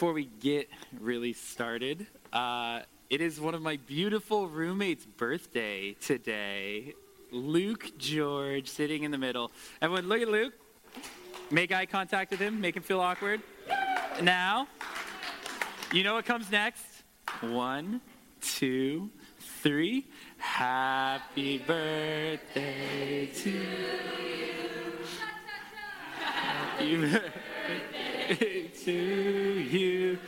before we get really started, uh, it is one of my beautiful roommates' birthday today. Luke George sitting in the middle. Everyone, look at Luke. Make eye contact with him. Make him feel awkward. Now, you know what comes next? One, two, three. Happy birthday to you. Happy birthday to you.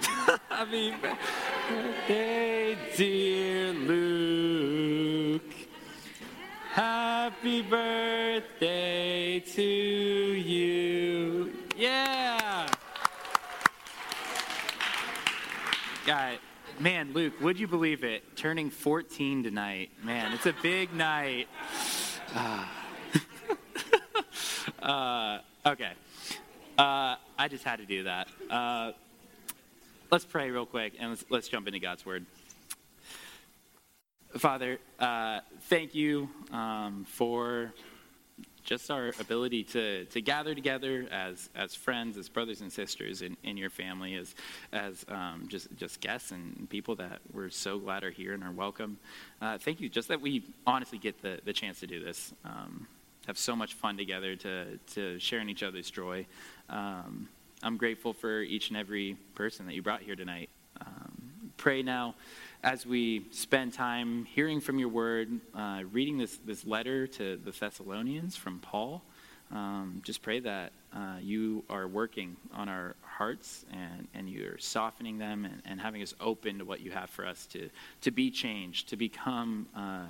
Happy birthday, dear Luke. Happy birthday to you. Yeah. Got it. Man, Luke, would you believe it? Turning 14 tonight. Man, it's a big night. Ah. uh, okay. Uh, I just had to do that. Uh, let's pray real quick and let's, let's jump into God's word. Father, uh, thank you um, for just our ability to, to gather together as, as friends, as brothers and sisters in, in your family, as, as um, just, just guests and people that we're so glad are here and are welcome. Uh, thank you, just that we honestly get the, the chance to do this. Um, have so much fun together to, to share in each other's joy. Um, I'm grateful for each and every person that you brought here tonight. Um, pray now as we spend time hearing from your word, uh, reading this, this letter to the Thessalonians from Paul. Um, just pray that uh, you are working on our hearts and, and you're softening them and, and having us open to what you have for us to, to be changed, to become uh,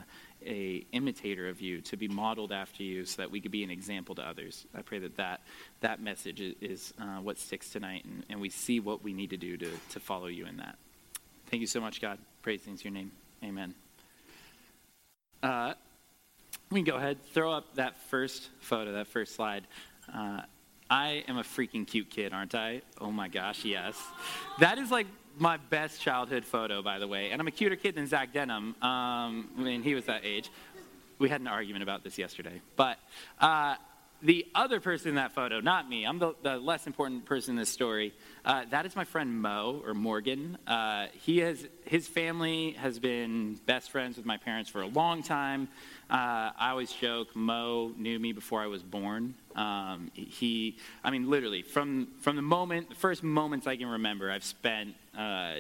a imitator of you, to be modeled after you, so that we could be an example to others. I pray that that, that message is, uh, what sticks tonight, and, and we see what we need to do to, to follow you in that. Thank you so much, God. Praise things your name. Amen. Uh, we can go ahead, throw up that first photo, that first slide. Uh, I am a freaking cute kid, aren't I? Oh my gosh, yes. That is like my best childhood photo, by the way. And I'm a cuter kid than Zach Denham um, when he was that age. We had an argument about this yesterday. But uh, the other person in that photo, not me, I'm the, the less important person in this story, uh, that is my friend Mo, or Morgan. Uh, he has, his family has been best friends with my parents for a long time. Uh, I always joke, Mo knew me before I was born. Um, he, I mean, literally, from, from the moment, the first moments I can remember, I've spent uh,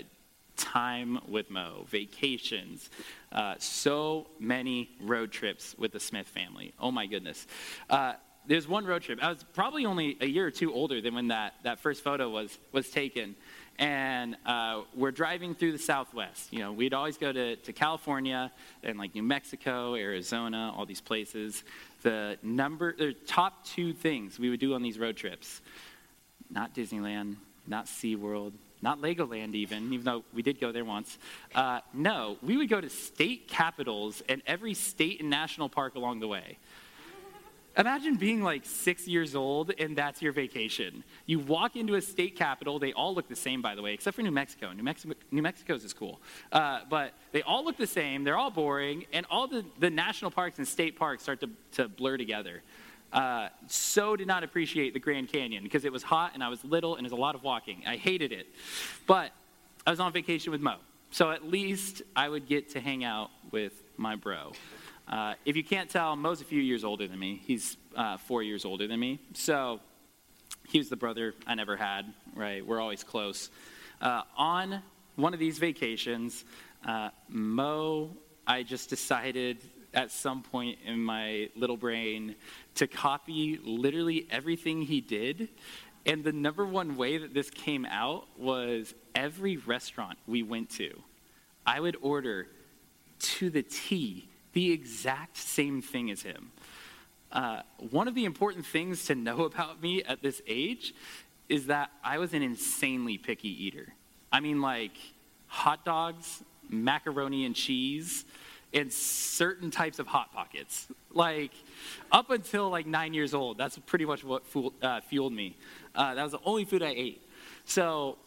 time with Mo, vacations, uh, so many road trips with the Smith family. Oh my goodness. Uh, there's one road trip. I was probably only a year or two older than when that, that first photo was, was taken. And uh, we're driving through the Southwest. You know, we'd always go to, to California and like New Mexico, Arizona, all these places. The number, the top two things we would do on these road trips, not Disneyland, not SeaWorld, not Legoland even, even though we did go there once. Uh, no, we would go to state capitals and every state and national park along the way. Imagine being like six years old and that's your vacation. You walk into a state capital, they all look the same, by the way, except for New Mexico. New, New Mexico's is cool. Uh, but they all look the same, they're all boring, and all the, the national parks and state parks start to, to blur together. Uh, so did not appreciate the Grand Canyon because it was hot and I was little and was a lot of walking. I hated it. But I was on vacation with Mo. So at least I would get to hang out with my bro. Uh, if you can't tell, Mo's a few years older than me. He's uh, four years older than me. So he was the brother I never had, right? We're always close. Uh, on one of these vacations, uh, Mo, I just decided at some point in my little brain to copy literally everything he did. And the number one way that this came out was every restaurant we went to, I would order to the T the exact same thing as him. Uh, one of the important things to know about me at this age is that I was an insanely picky eater. I mean, like hot dogs, macaroni and cheese, and certain types of hot pockets. Like up until like nine years old, that's pretty much what fueled, uh, fueled me. Uh, that was the only food I ate. So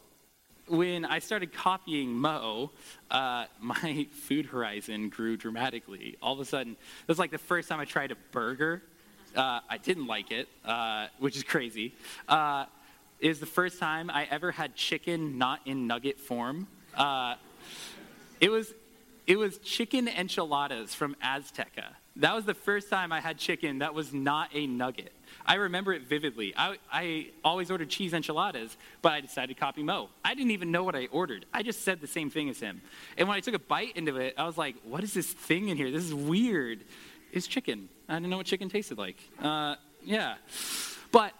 when I started copying Mo, uh, my food horizon grew dramatically. All of a sudden, it was like the first time I tried a burger. Uh, I didn't like it, uh, which is crazy. Uh, was the first time I ever had chicken not in nugget form. Uh, it was it was chicken enchiladas from Azteca. That was the first time I had chicken that was not a nugget. I remember it vividly. I, I always ordered cheese enchiladas, but I decided to copy Mo. I didn't even know what I ordered. I just said the same thing as him. And when I took a bite into it, I was like, what is this thing in here? This is weird. It's chicken. I didn't know what chicken tasted like. Uh, yeah. But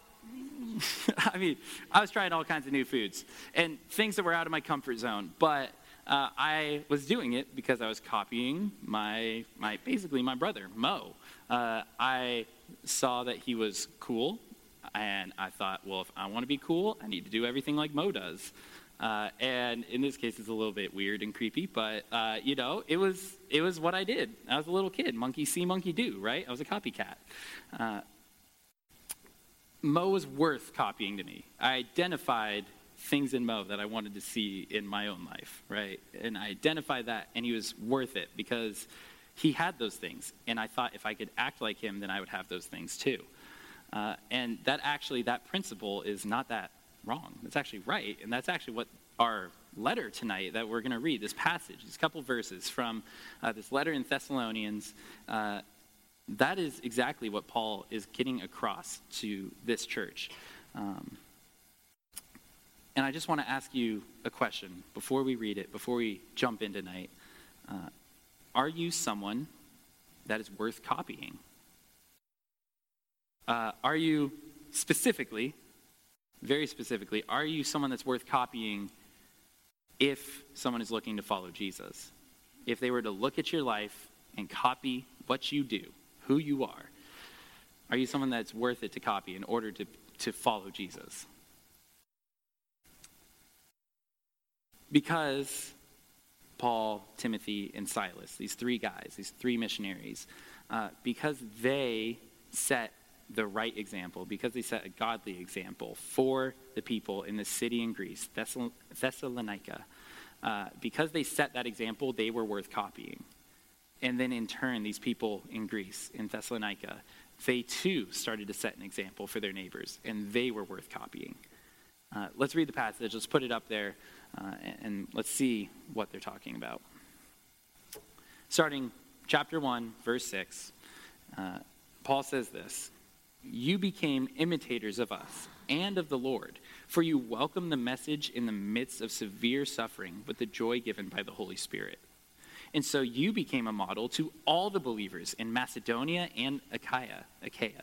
I mean, I was trying all kinds of new foods and things that were out of my comfort zone. But uh, I was doing it because I was copying my, my basically my brother, Mo. Uh, I saw that he was cool, and I thought, well, if I want to be cool, I need to do everything like Mo does. Uh, and in this case, it's a little bit weird and creepy, but uh, you know, it was it was what I did. I was a little kid, monkey see, monkey do, right? I was a copycat. Uh, Mo was worth copying to me. I identified things in Mo that I wanted to see in my own life, right? And I identified that, and he was worth it because he had those things. And I thought if I could act like him, then I would have those things too. Uh, and that actually, that principle is not that wrong. It's actually right. And that's actually what our letter tonight that we're going to read, this passage, these couple verses from uh, this letter in Thessalonians, uh, that is exactly what Paul is getting across to this church. Um, and I just want to ask you a question before we read it, before we jump in tonight. Uh, are you someone that is worth copying? Uh, are you specifically, very specifically, are you someone that's worth copying if someone is looking to follow Jesus? If they were to look at your life and copy what you do, who you are, are you someone that's worth it to copy in order to, to follow Jesus? Because Paul, Timothy, and Silas, these three guys, these three missionaries, uh, because they set the right example, because they set a godly example for the people in the city in Greece, Thessalonica, uh, because they set that example, they were worth copying. And then in turn, these people in Greece, in Thessalonica, they too started to set an example for their neighbors, and they were worth copying. Uh, let's read the passage. Let's put it up there, uh, and, let's see what they're talking about. Starting chapter 1, verse 6, uh, Paul says this You became imitators of us and of the Lord, for you welcomed the message in the midst of severe suffering with the joy given by the Holy Spirit. And so you became a model to all the believers in Macedonia and Achaia. Achaia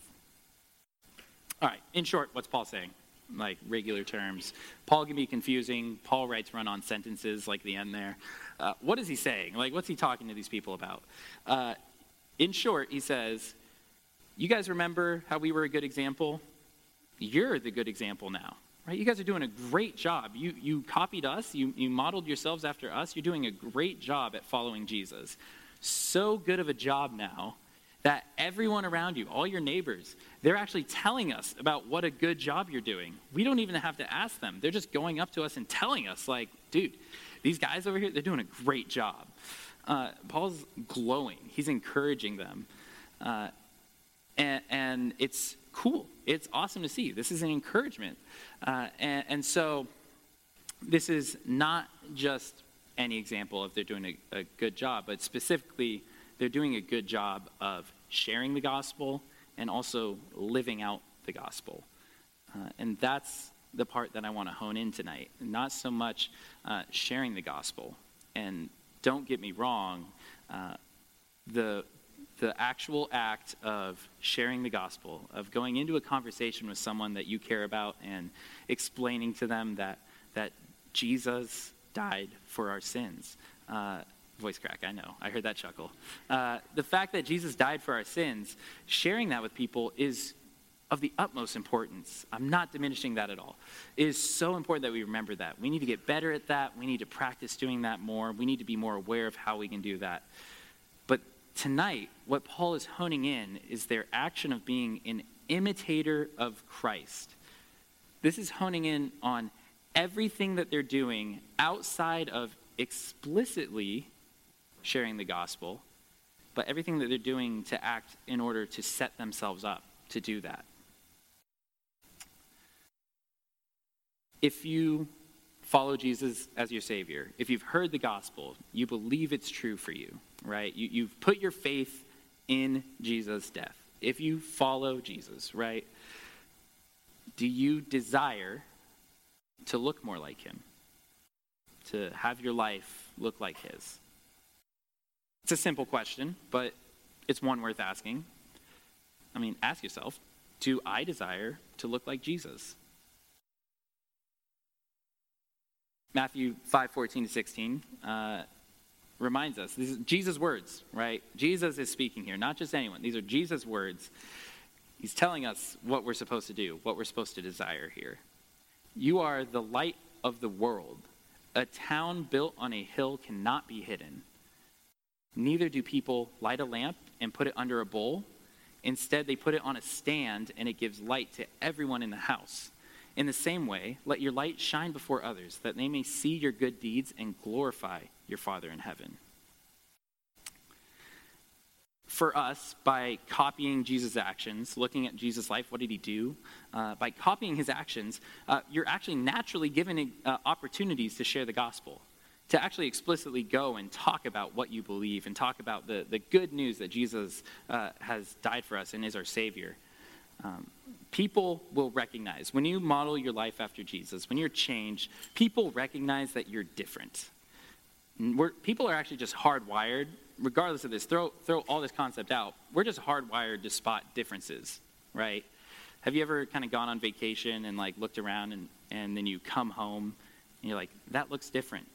All right, in short, what's Paul saying? Like regular terms. Paul can be confusing. Paul writes run on sentences like the end there. Uh, what is he saying? Like, what's he talking to these people about? Uh, in short, he says, You guys remember how we were a good example? You're the good example now. Right? You guys are doing a great job. You, you copied us, you, you modeled yourselves after us. You're doing a great job at following Jesus. So good of a job now that everyone around you, all your neighbors, they're actually telling us about what a good job you're doing. We don't even have to ask them. They're just going up to us and telling us, like, dude, these guys over here, they're doing a great job. Uh, Paul's glowing, he's encouraging them. Uh, and, and, it's cool. It's awesome to see. This is an encouragement. Uh, and, and, so, this is not just any example of they're doing a, a good job, but specifically, they're doing a good job of sharing the gospel and also living out the gospel. Uh, and that's the part that I want to hone in tonight. Not so much uh, sharing the gospel. And don't get me wrong, uh, the, the actual act of sharing the gospel, of going into a conversation with someone that you care about and explaining to them that, that Jesus died for our sins. Voice crack, I know. I heard that chuckle. Uh, the fact that Jesus died for our sins, sharing that with people is of the utmost importance. I'm not diminishing that at all. It is so important that we remember that. We need to get better at that. We need to practice doing that more. We need to be more aware of how we can do that. But tonight, what Paul is honing in is their action of being an imitator of Christ. This is honing in on everything that they're doing outside of explicitly sharing the gospel, but everything that they're doing to act in order to set themselves up to do that. if you follow Jesus as your Savior, if you've heard the gospel, you believe it's true for you, right? You, you've put your faith in Jesus' death. If you follow Jesus, right? Do you desire to look more like Him? To have your life look like His? It's a simple question, but it's one worth asking. I mean, ask yourself do I desire to look like Jesus? Matthew 5 14 to 16 uh, reminds us these are Jesus' words, right? Jesus is speaking here, not just anyone. These are Jesus' words. He's telling us what we're supposed to do, what we're supposed to desire here. You are the light of the world. A town built on a hill cannot be hidden. Neither do people light a lamp and put it under a bowl. Instead, they put it on a stand and it gives light to everyone in the house. In the same way, let your light shine before others, that they may see your good deeds and glorify your Father in heaven. For us, by copying Jesus' actions, looking at Jesus' life, what did he do? Uh, by copying his actions, uh, you're actually naturally given uh, opportunities to share the gospel, to actually explicitly go and talk about what you believe and talk about the, the good news that Jesus uh, has died for us and is our Savior. Um, people will recognize when you model your life after Jesus, when you're changed, people recognize that you're different. We're, people are actually just hardwired, regardless of this, throw, throw all this concept out. We're just hardwired to spot differences, right? Have you ever kind of gone on vacation and like looked around and, and then you come home and you're like, that looks different,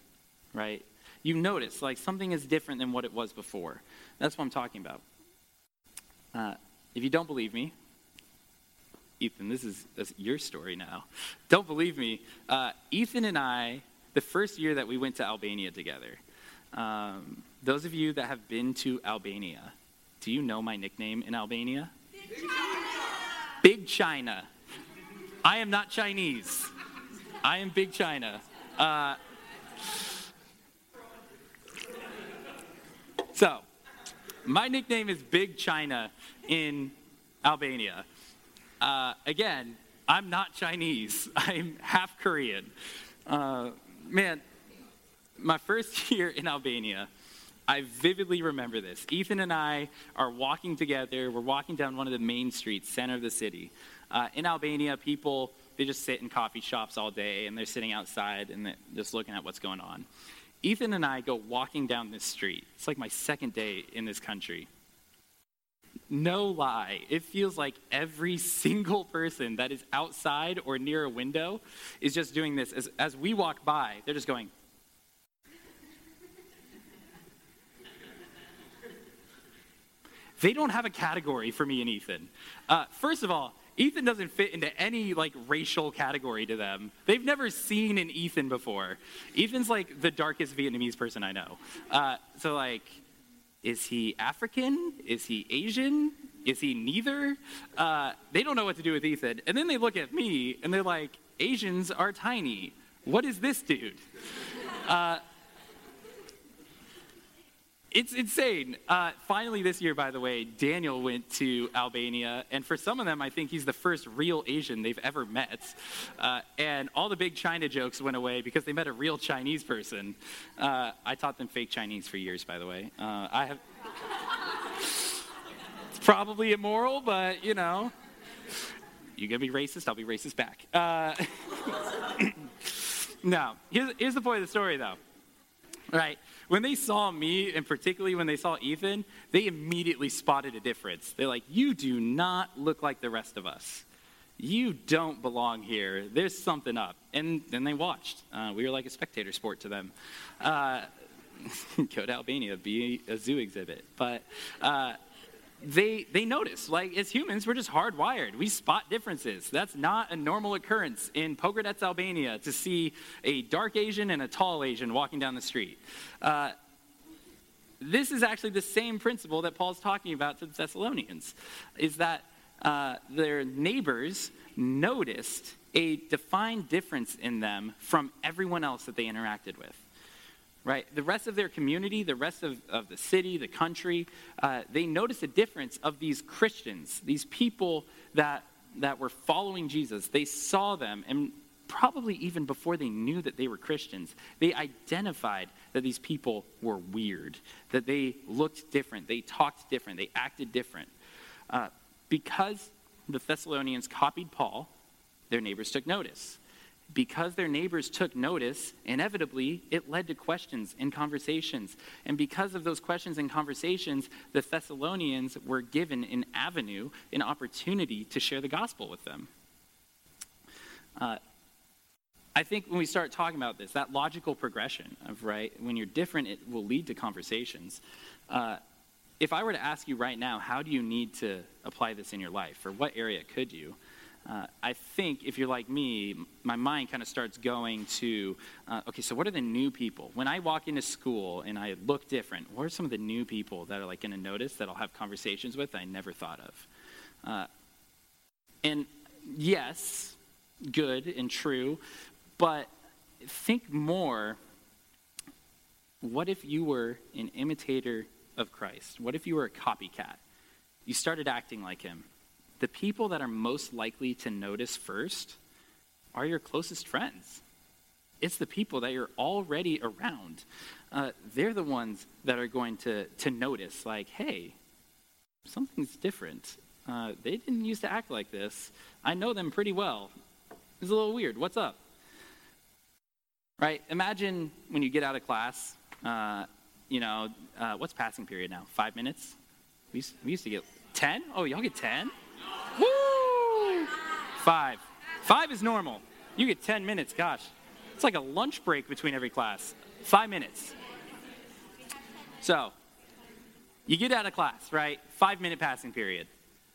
right? You notice like something is different than what it was before. That's what I'm talking about. Uh, if you don't believe me, Ethan, this is, your story now. Don't believe me. Uh, Ethan and I, the first year that we went to Albania together, um, those of you that have been to Albania, do you know my nickname in Albania? Big China. Big China. I am not Chinese. I am Big China. Uh, so, my nickname is Big China in Albania. Uh, again, I'm not Chinese. I'm half Korean. Uh, man, my first year in Albania, I vividly remember this. Ethan and I are walking together. We're walking down one of the main streets, center of the city. Uh, in Albania, people they just sit in coffee shops all day, and they're sitting outside and just looking at what's going on. Ethan and I go walking down this street. It's like my second day in this country no lie, it feels like every single person that is outside or near a window is just doing this. As, as we walk by, they're just going, they don't have a category for me and Ethan. Uh, first of all, Ethan doesn't fit into any like racial category to them. They've never seen an Ethan before. Ethan's like the darkest Vietnamese person I know. Uh, so like is he African? Is he Asian? Is he neither? Uh, they don't know what to do with Ethan. And then they look at me and they're like, Asians are tiny. What is this dude? Uh, it's insane. Uh, finally, this year, by the way, Daniel went to Albania, and for some of them, I think he's the first real Asian they've ever met. Uh, and all the big China jokes went away because they met a real Chinese person. Uh, I taught them fake Chinese for years, by the way. Uh, I have. it's probably immoral, but you know, you gonna be racist, I'll be racist back. Uh, no, here's, here's the point of the story, though. Right? when they saw me, and particularly when they saw Ethan, they immediately spotted a difference. They're like, You do not look like the rest of us. You don't belong here. There's something up. And then they watched. Uh, we were like a spectator sport to them. Uh, go to Albania, be a zoo exhibit. But uh, they, they notice. Like, as humans, we're just hardwired. We spot differences. That's not a normal occurrence in Pogradec, Albania, to see a dark Asian and a tall Asian walking down the street. Uh, this is actually the same principle that Paul's talking about to the Thessalonians, is that uh, their neighbors noticed a defined difference in them from everyone else that they interacted with right? The rest of their community, the rest of, of the city, the country, uh, they noticed a difference of these Christians, these people that, that were following Jesus. They saw them, and probably even before they knew that they were Christians, they identified that these people were weird, that they looked different, they talked different, they acted different. Uh, because the Thessalonians copied Paul, their neighbors took notice because their neighbors took notice, inevitably it led to questions and conversations. And because of those questions and conversations, the Thessalonians were given an avenue, an opportunity to share the gospel with them. Uh, I think when we start talking about this, that logical progression of, right, when you're different, it will lead to conversations. Uh, if I were to ask you right now, how do you need to apply this in your life, or what area could you? Uh, I think if you're like me, my mind kind of starts going to, uh, okay, so what are the new people? When I walk into school and I look different, what are some of the new people that are like going to notice that I'll have conversations with I never thought of? Uh, and yes, good and true, but think more. What if you were an imitator of Christ? What if you were a copycat? You started acting like him the people that are most likely to notice first are your closest friends. It's the people that you're already around. Uh, they're the ones that are going to, to notice, like, hey, something's different. Uh, they didn't used to act like this. I know them pretty well. It's a little weird. What's up? Right? Imagine when you get out of class, uh, you know, uh, what's passing period now? Five minutes? We used, we used to get 10? Oh, y'all get 10? Five. Five is normal. You get 10 minutes, gosh. It's like a lunch break between every class. Five minutes. So, you get out of class, right? Five minute passing period.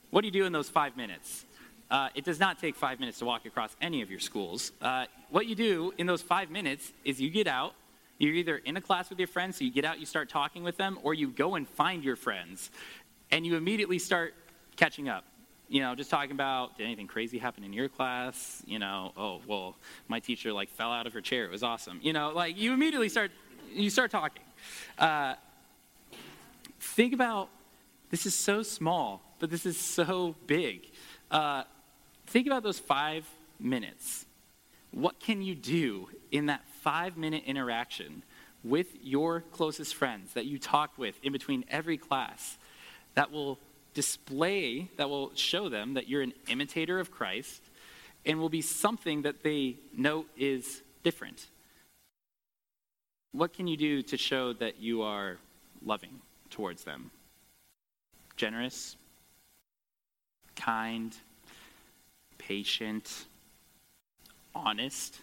What do you do in those five minutes? Uh, it does not take five minutes to walk across any of your schools. Uh, what you do in those five minutes is you get out. You're either in a class with your friends, so you get out, you start talking with them, or you go and find your friends, and you immediately start catching up you know, just talking about did anything crazy happen in your class? You know, oh well, my teacher like fell out of her chair. It was awesome. You know, like you immediately start you start talking. Uh, think about this is so small, but this is so big. Uh, think about those five minutes. What can you do in that five minute interaction with your closest friends that you talk with in between every class that will display that will show them that you're an imitator of Christ and will be something that they know is different. What can you do to show that you are loving towards them? Generous, kind, patient, honest,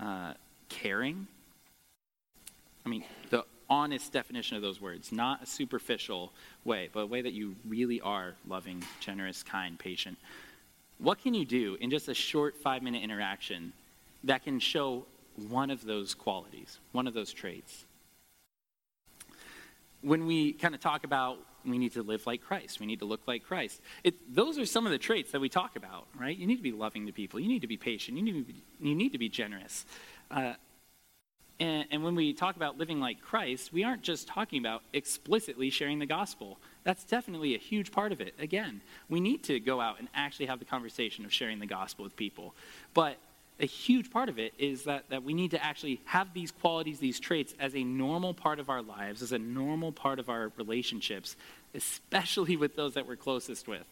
uh, caring. I mean, the honest definition of those words, not a superficial way, but a way that you really are loving, generous, kind, patient. What can you do in just a short five minute interaction that can show one of those qualities, one of those traits? When we kind of talk about we need to live like Christ, we need to look like Christ, it, those are some of the traits that we talk about, right? You need to be loving to people, you need to be patient, you need to be, you need to be generous. Uh, and, and, when we talk about living like Christ, we aren't just talking about explicitly sharing the gospel. That's definitely a huge part of it. Again, we need to go out and actually have the conversation of sharing the gospel with people. But a huge part of it is that, that we need to actually have these qualities, these traits, as a normal part of our lives, as a normal part of our relationships, especially with those that we're closest with.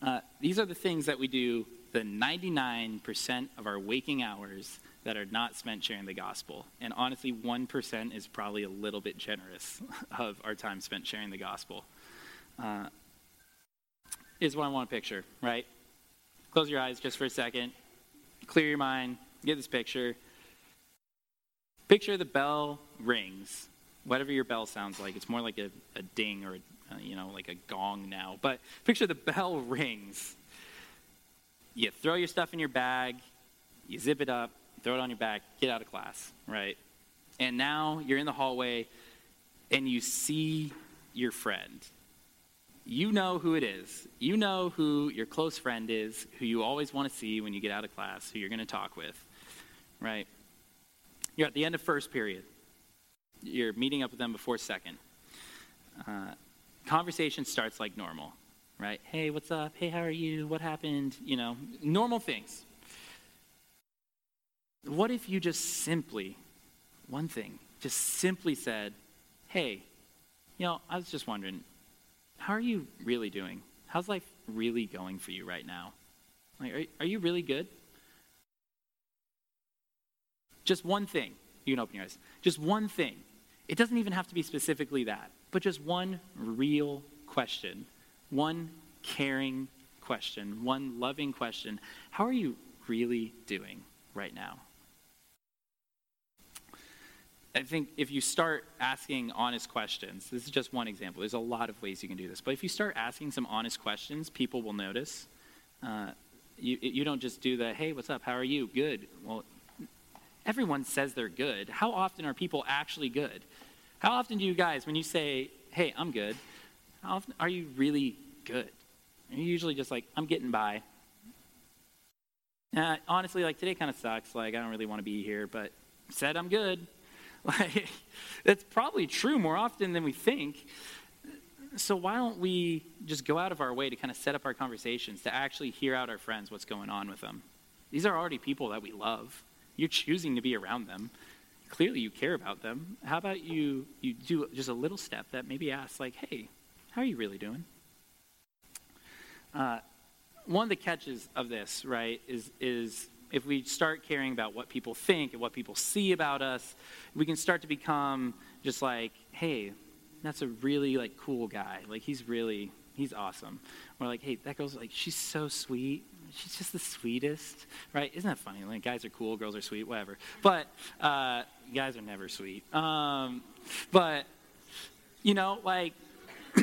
Uh, these are the things that we do the 99% of our waking hours that are not spent sharing the gospel. And honestly, 1% is probably a little bit generous of our time spent sharing the gospel. Uh, is what I want to picture, right? Close your eyes just for a second. Clear your mind. Get this picture. Picture the bell rings whatever your bell sounds like. It's more like a, a ding or, a, you know, like a gong now. But picture the bell rings. You throw your stuff in your bag, you zip it up, throw it on your back, get out of class, right? And now you're in the hallway and you see your friend. You know who it is. You know who your close friend is, who you always want to see when you get out of class, who you're going to talk with, right? You're at the end of first period. You're meeting up with them before second. Uh, conversation starts like normal, right? Hey, what's up? Hey, how are you? What happened? You know, normal things. What if you just simply, one thing, just simply said, hey, you know, I was just wondering, how are you really doing? How's life really going for you right now? Like, are, are you really good? Just one thing. You can open your eyes. Just one thing. It doesn't even have to be specifically that, but just one real question, one caring question, one loving question. How are you really doing right now? I think if you start asking honest questions, this is just one example. There's a lot of ways you can do this, but if you start asking some honest questions, people will notice. Uh, you, you don't just do the, hey, what's up? How are you? Good. Well, everyone says they're good. How often are people actually good? How often do you guys, when you say, hey, I'm good, how often are you really good? Are you usually just like, I'm getting by. Uh, honestly, like today kind of sucks. Like, I don't really want to be here, but said I'm good. Like, that's probably true more often than we think. So why don't we just go out of our way to kind of set up our conversations to actually hear out our friends what's going on with them? These are already people that we love. You're choosing to be around them. Clearly you care about them. How about you you do just a little step that maybe asks like, "Hey, how are you really doing?" Uh, one of the catches of this, right, is is if we start caring about what people think and what people see about us, we can start to become just like, hey, that's a really like cool guy. Like he's really he's awesome. We're like, hey, that girl's like she's so sweet. She's just the sweetest, right? Isn't that funny? Like guys are cool, girls are sweet, whatever. But uh, guys are never sweet. Um, but you know, like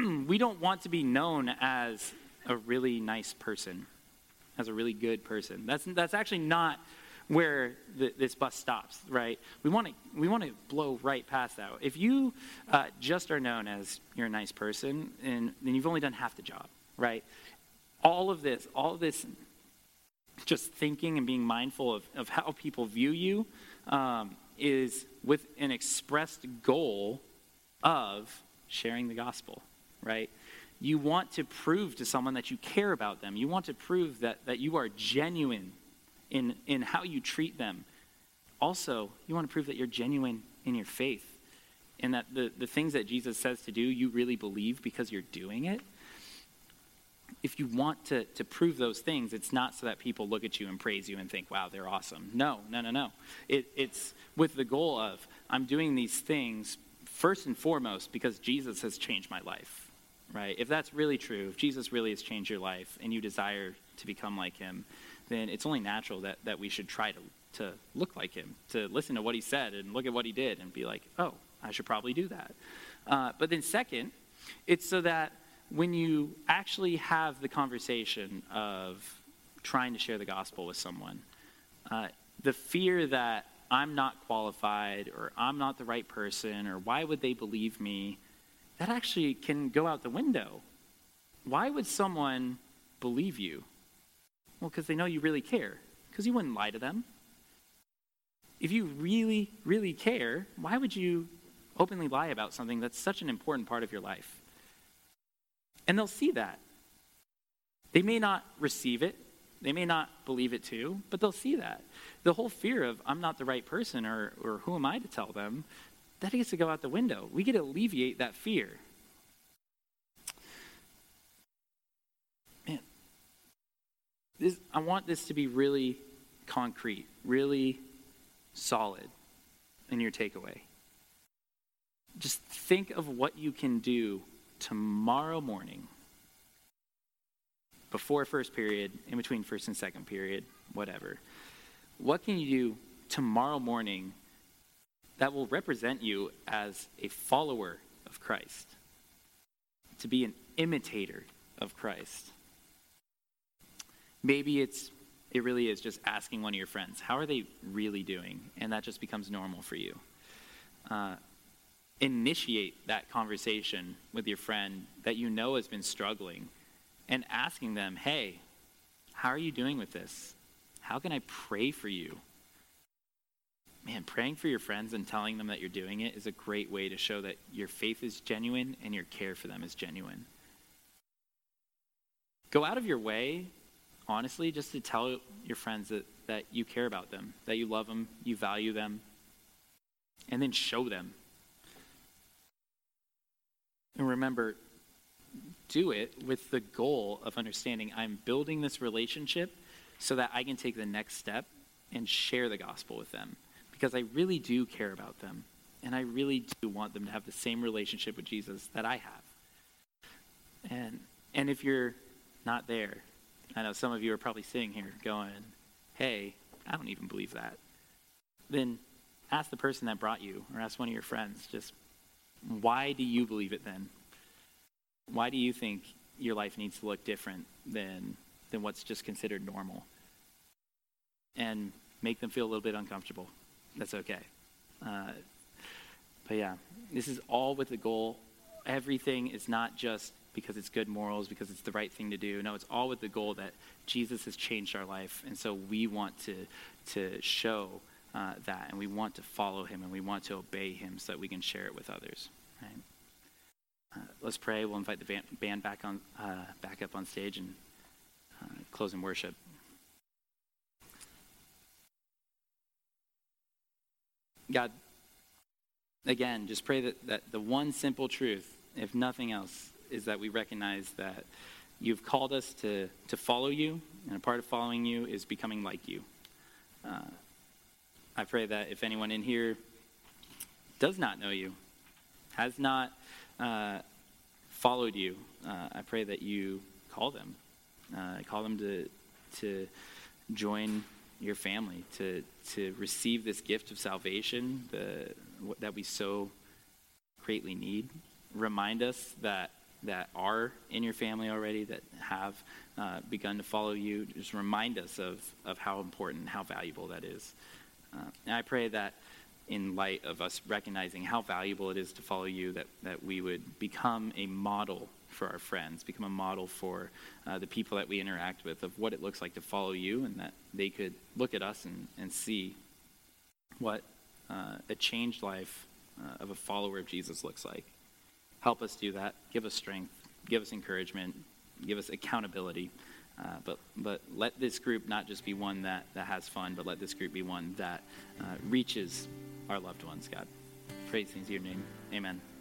we don't want to be known as a really nice person as a really good person. That's, that's actually not where the, this bus stops, right? We want to we want to blow right past that. If you uh, just are known as you're a nice person, and then you've only done half the job, right? All of this, all of this, just thinking and being mindful of, of how people view you, um, is with an expressed goal of sharing the gospel, right? you want to prove to someone that you care about them. You want to prove that, that you are genuine in, in how you treat them. Also, you want to prove that you're genuine in your faith and that the, the things that Jesus says to do, you really believe because you're doing it. If you want to, to prove those things, it's not so that people look at you and praise you and think, wow, they're awesome. No, no, no, no. It, it's with the goal of, I'm doing these things first and foremost because Jesus has changed my life right? If that's really true, if Jesus really has changed your life and you desire to become like him, then it's only natural that, that we should try to, to look like him, to listen to what he said and look at what he did and be like, oh, I should probably do that. Uh, but then, second, it's so that when you actually have the conversation of trying to share the gospel with someone, uh, the fear that I'm not qualified or I'm not the right person or why would they believe me that actually can go out the window. Why would someone believe you? Well, because they know you really care, because you wouldn't lie to them. If you really, really care, why would you openly lie about something that's such an important part of your life? And they'll see that. They may not receive it, they may not believe it too, but they'll see that. The whole fear of, I'm not the right person, or, or who am I to tell them, that gets to go out the window. We get to alleviate that fear. Man, this, I want this to be really concrete, really solid in your takeaway. Just think of what you can do tomorrow morning before first period, in between first and second period, whatever. What can you do tomorrow morning that will represent you as a follower of Christ, to be an imitator of Christ. Maybe it's it really is just asking one of your friends, how are they really doing? And that just becomes normal for you. Uh, initiate that conversation with your friend that you know has been struggling and asking them, hey, how are you doing with this? How can I pray for you? Man, praying for your friends and telling them that you're doing it is a great way to show that your faith is genuine and your care for them is genuine. Go out of your way, honestly, just to tell your friends that, that you care about them, that you love them, you value them, and then show them. And remember, do it with the goal of understanding I'm building this relationship so that I can take the next step and share the gospel with them because I really do care about them and I really do want them to have the same relationship with Jesus that I have. And and if you're not there, I know some of you are probably sitting here going, "Hey, I don't even believe that." Then ask the person that brought you or ask one of your friends just why do you believe it then? Why do you think your life needs to look different than than what's just considered normal? And make them feel a little bit uncomfortable. That's okay. Uh, but yeah, this is all with the goal. Everything is not just because it's good morals, because it's the right thing to do. No, it's all with the goal that Jesus has changed our life, and so we want to to show uh, that, and we want to follow Him, and we want to obey Him, so that we can share it with others. Right? Uh, let's pray. We'll invite the band back on, uh, back up on stage and uh, close in worship. God, again, just pray that, that the one simple truth, if nothing else, is that we recognize that you've called us to, to follow you, and a part of following you is becoming like you. Uh, I pray that if anyone in here does not know you, has not uh, followed you, uh, I pray that you call them, uh, call them to to join your family, to to receive this gift of salvation the, that we so greatly need. Remind us that that are in your family already, that have uh, begun to follow you. Just remind us of of how important, how valuable that is. Uh, and I pray that in light of us recognizing how valuable it is to follow you, that, that we would become a model for our friends, become a model for uh, the people that we interact with of what it looks like to follow you, and that they could look at us and, and see what uh, a changed life uh, of a follower of Jesus looks like. Help us do that. Give us strength. Give us encouragement. Give us accountability. Uh, but, but let this group not just be one that, that has fun, but let this group be one that uh, reaches our loved ones, God. Praise in your name. Amen.